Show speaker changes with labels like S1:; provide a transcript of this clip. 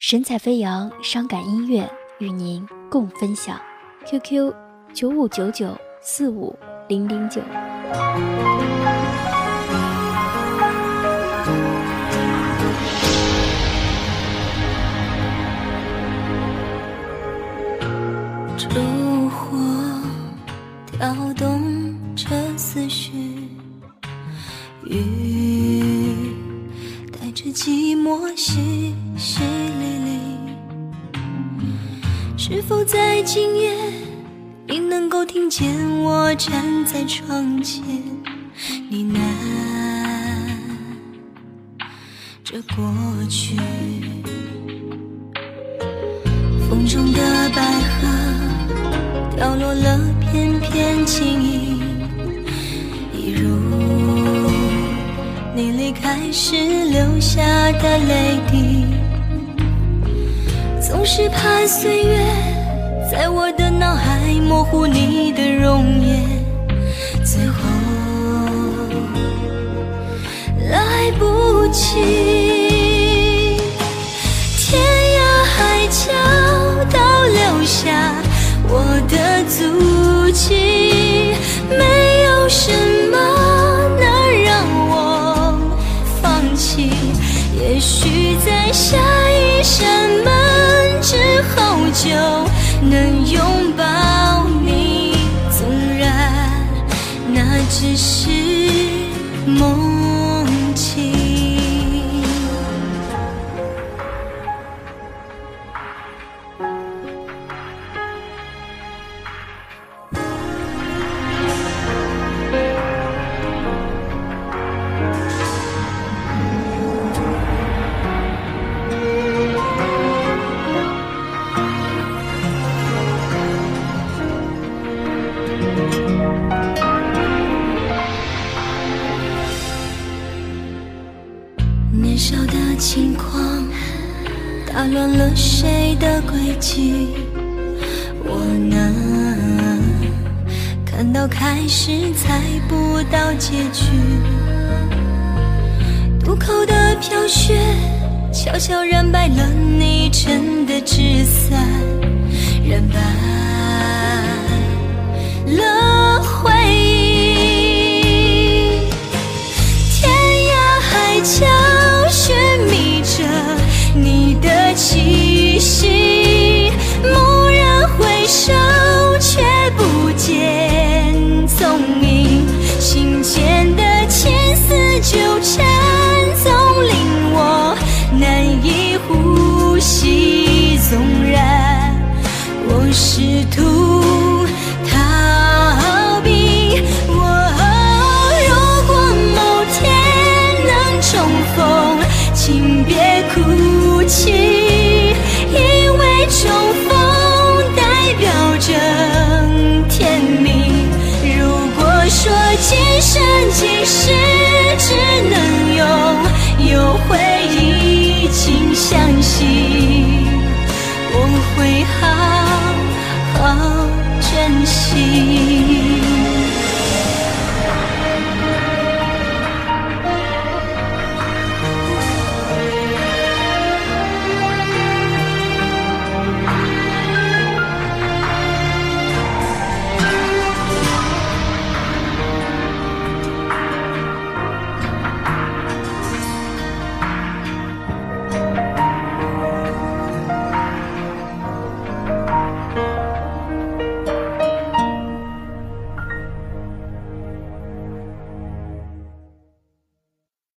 S1: 神采飞扬，伤感音乐与您共分享。QQ 九五九九四五零零九。
S2: 烛火跳动着思绪，雨带着寂寞淅淅沥。是否在今夜，你能够听见我站在窗前呢喃着过去？风中的百合掉落了片片轻盈，一如你离开时留下的泪滴。总是怕岁月在我的脑海模糊你的容颜，最后来不及。天涯海角都留下我的足迹，没有什么能让我放弃。也许在下能拥抱。年少的轻狂，打乱了谁的轨迹？我能看到开始，猜不到结局。渡口的飘雪，悄悄染白了你真的纸伞，染白了回忆。天涯海角寻觅着你的气